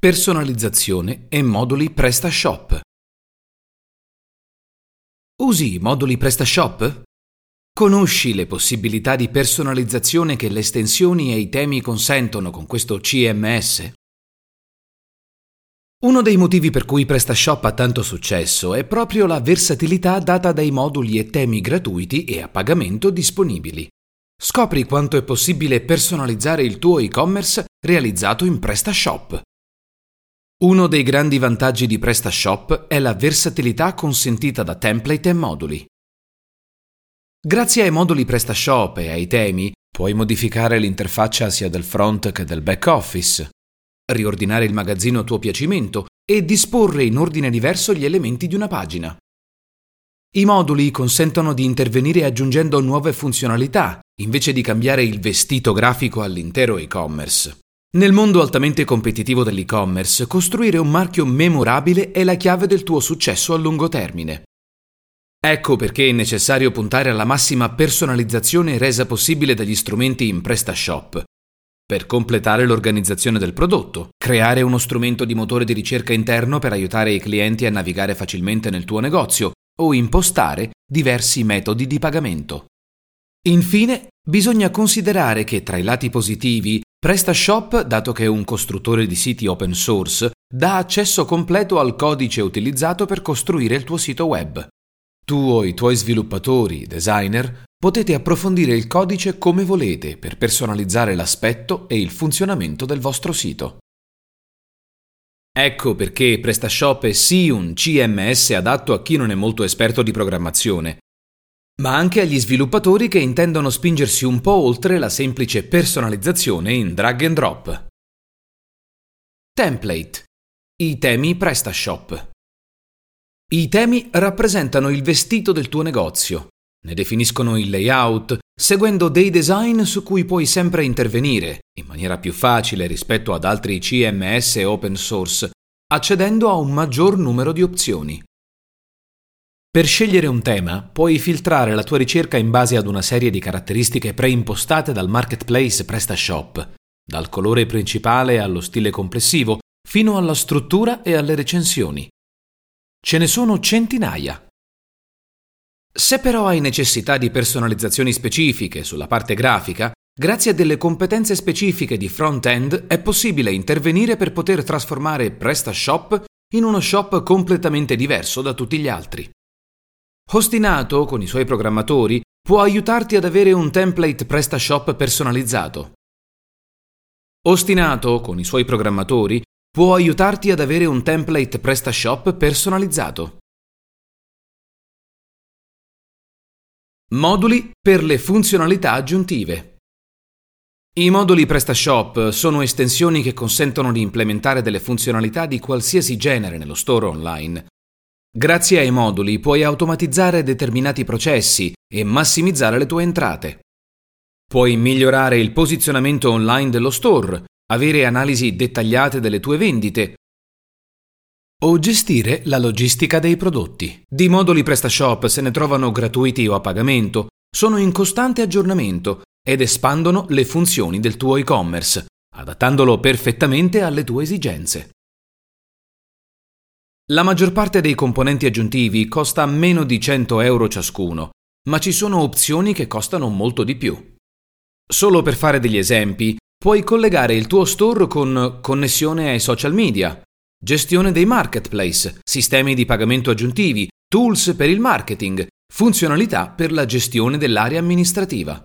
Personalizzazione e moduli PrestaShop. Usi i moduli PrestaShop? Conosci le possibilità di personalizzazione che le estensioni e i temi consentono con questo CMS? Uno dei motivi per cui PrestaShop ha tanto successo è proprio la versatilità data dai moduli e temi gratuiti e a pagamento disponibili. Scopri quanto è possibile personalizzare il tuo e-commerce realizzato in PrestaShop. Uno dei grandi vantaggi di PrestaShop è la versatilità consentita da template e moduli. Grazie ai moduli PrestaShop e ai temi puoi modificare l'interfaccia sia del front che del back office, riordinare il magazzino a tuo piacimento e disporre in ordine diverso gli elementi di una pagina. I moduli consentono di intervenire aggiungendo nuove funzionalità, invece di cambiare il vestito grafico all'intero e-commerce. Nel mondo altamente competitivo dell'e-commerce, costruire un marchio memorabile è la chiave del tuo successo a lungo termine. Ecco perché è necessario puntare alla massima personalizzazione resa possibile dagli strumenti in PrestaShop. Per completare l'organizzazione del prodotto, creare uno strumento di motore di ricerca interno per aiutare i clienti a navigare facilmente nel tuo negozio o impostare diversi metodi di pagamento. Infine, bisogna considerare che tra i lati positivi PrestaShop, dato che è un costruttore di siti open source, dà accesso completo al codice utilizzato per costruire il tuo sito web. Tu o i tuoi sviluppatori, designer, potete approfondire il codice come volete per personalizzare l'aspetto e il funzionamento del vostro sito. Ecco perché PrestaShop è sì un CMS adatto a chi non è molto esperto di programmazione, ma anche agli sviluppatori che intendono spingersi un po' oltre la semplice personalizzazione in drag and drop. Template. I temi PrestaShop. I temi rappresentano il vestito del tuo negozio. Ne definiscono il layout, seguendo dei design su cui puoi sempre intervenire, in maniera più facile rispetto ad altri CMS open source, accedendo a un maggior numero di opzioni. Per scegliere un tema, puoi filtrare la tua ricerca in base ad una serie di caratteristiche preimpostate dal marketplace PrestaShop, dal colore principale allo stile complessivo, fino alla struttura e alle recensioni. Ce ne sono centinaia. Se però hai necessità di personalizzazioni specifiche sulla parte grafica, grazie a delle competenze specifiche di front-end è possibile intervenire per poter trasformare PrestaShop in uno shop completamente diverso da tutti gli altri. Hostinato, con i suoi programmatori, può aiutarti ad avere un template PrestaShop personalizzato. Ostinato, con i suoi programmatori, può aiutarti ad avere un template PrestaShop personalizzato. Moduli per le funzionalità aggiuntive. I moduli PrestaShop sono estensioni che consentono di implementare delle funzionalità di qualsiasi genere nello store online, Grazie ai moduli puoi automatizzare determinati processi e massimizzare le tue entrate. Puoi migliorare il posizionamento online dello store, avere analisi dettagliate delle tue vendite o gestire la logistica dei prodotti. Di moduli PrestaShop se ne trovano gratuiti o a pagamento, sono in costante aggiornamento ed espandono le funzioni del tuo e-commerce, adattandolo perfettamente alle tue esigenze. La maggior parte dei componenti aggiuntivi costa meno di 100 euro ciascuno, ma ci sono opzioni che costano molto di più. Solo per fare degli esempi, puoi collegare il tuo store con connessione ai social media, gestione dei marketplace, sistemi di pagamento aggiuntivi, tools per il marketing, funzionalità per la gestione dell'area amministrativa.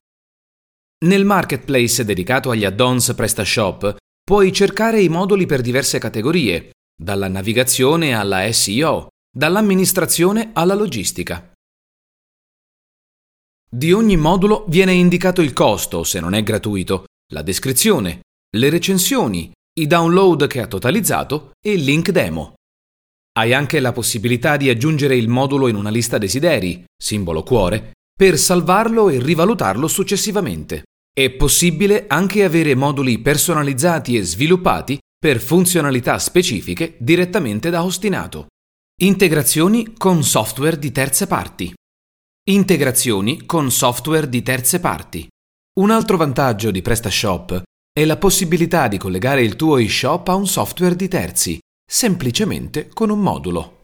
Nel marketplace dedicato agli add-ons PrestaShop puoi cercare i moduli per diverse categorie, dalla navigazione alla SEO, dall'amministrazione alla logistica. Di ogni modulo viene indicato il costo, se non è gratuito, la descrizione, le recensioni, i download che ha totalizzato e il link demo. Hai anche la possibilità di aggiungere il modulo in una lista desideri, simbolo cuore, per salvarlo e rivalutarlo successivamente. È possibile anche avere moduli personalizzati e sviluppati per funzionalità specifiche direttamente da Ostinato. Integrazioni con software di terze parti. Integrazioni con software di terze parti. Un altro vantaggio di PrestaShop è la possibilità di collegare il tuo e-shop a un software di terzi, semplicemente con un modulo.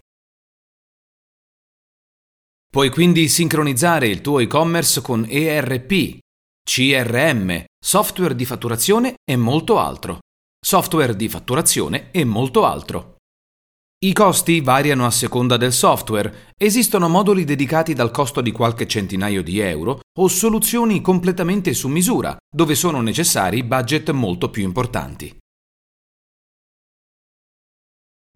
Puoi quindi sincronizzare il tuo e-commerce con ERP, CRM, software di fatturazione e molto altro. Software di fatturazione e molto altro. I costi variano a seconda del software, esistono moduli dedicati dal costo di qualche centinaio di euro o soluzioni completamente su misura, dove sono necessari budget molto più importanti.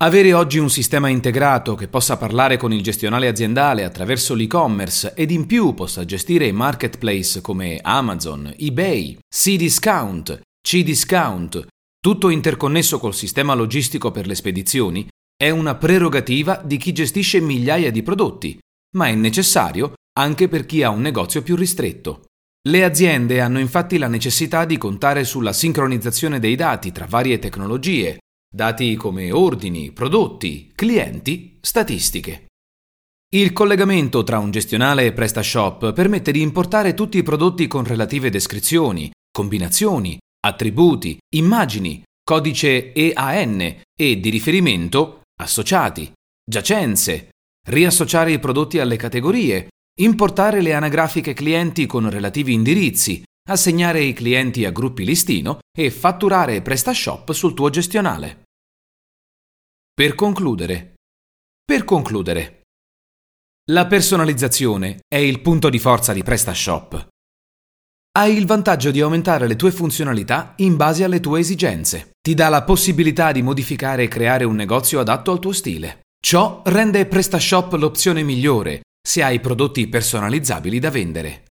Avere oggi un sistema integrato che possa parlare con il gestionale aziendale attraverso l'e-commerce ed in più possa gestire marketplace come Amazon, eBay, C-Discount, C-Discount, tutto interconnesso col sistema logistico per le spedizioni, è una prerogativa di chi gestisce migliaia di prodotti, ma è necessario anche per chi ha un negozio più ristretto. Le aziende hanno infatti la necessità di contare sulla sincronizzazione dei dati tra varie tecnologie, dati come ordini, prodotti, clienti, statistiche. Il collegamento tra un gestionale e PrestaShop permette di importare tutti i prodotti con relative descrizioni, combinazioni, attributi, immagini, codice EAN e di riferimento associati, giacenze, riassociare i prodotti alle categorie, importare le anagrafiche clienti con relativi indirizzi, assegnare i clienti a gruppi listino e fatturare PrestaShop sul tuo gestionale. Per concludere. Per concludere. La personalizzazione è il punto di forza di PrestaShop. Hai il vantaggio di aumentare le tue funzionalità in base alle tue esigenze. Ti dà la possibilità di modificare e creare un negozio adatto al tuo stile. Ciò rende PrestaShop l'opzione migliore se hai prodotti personalizzabili da vendere.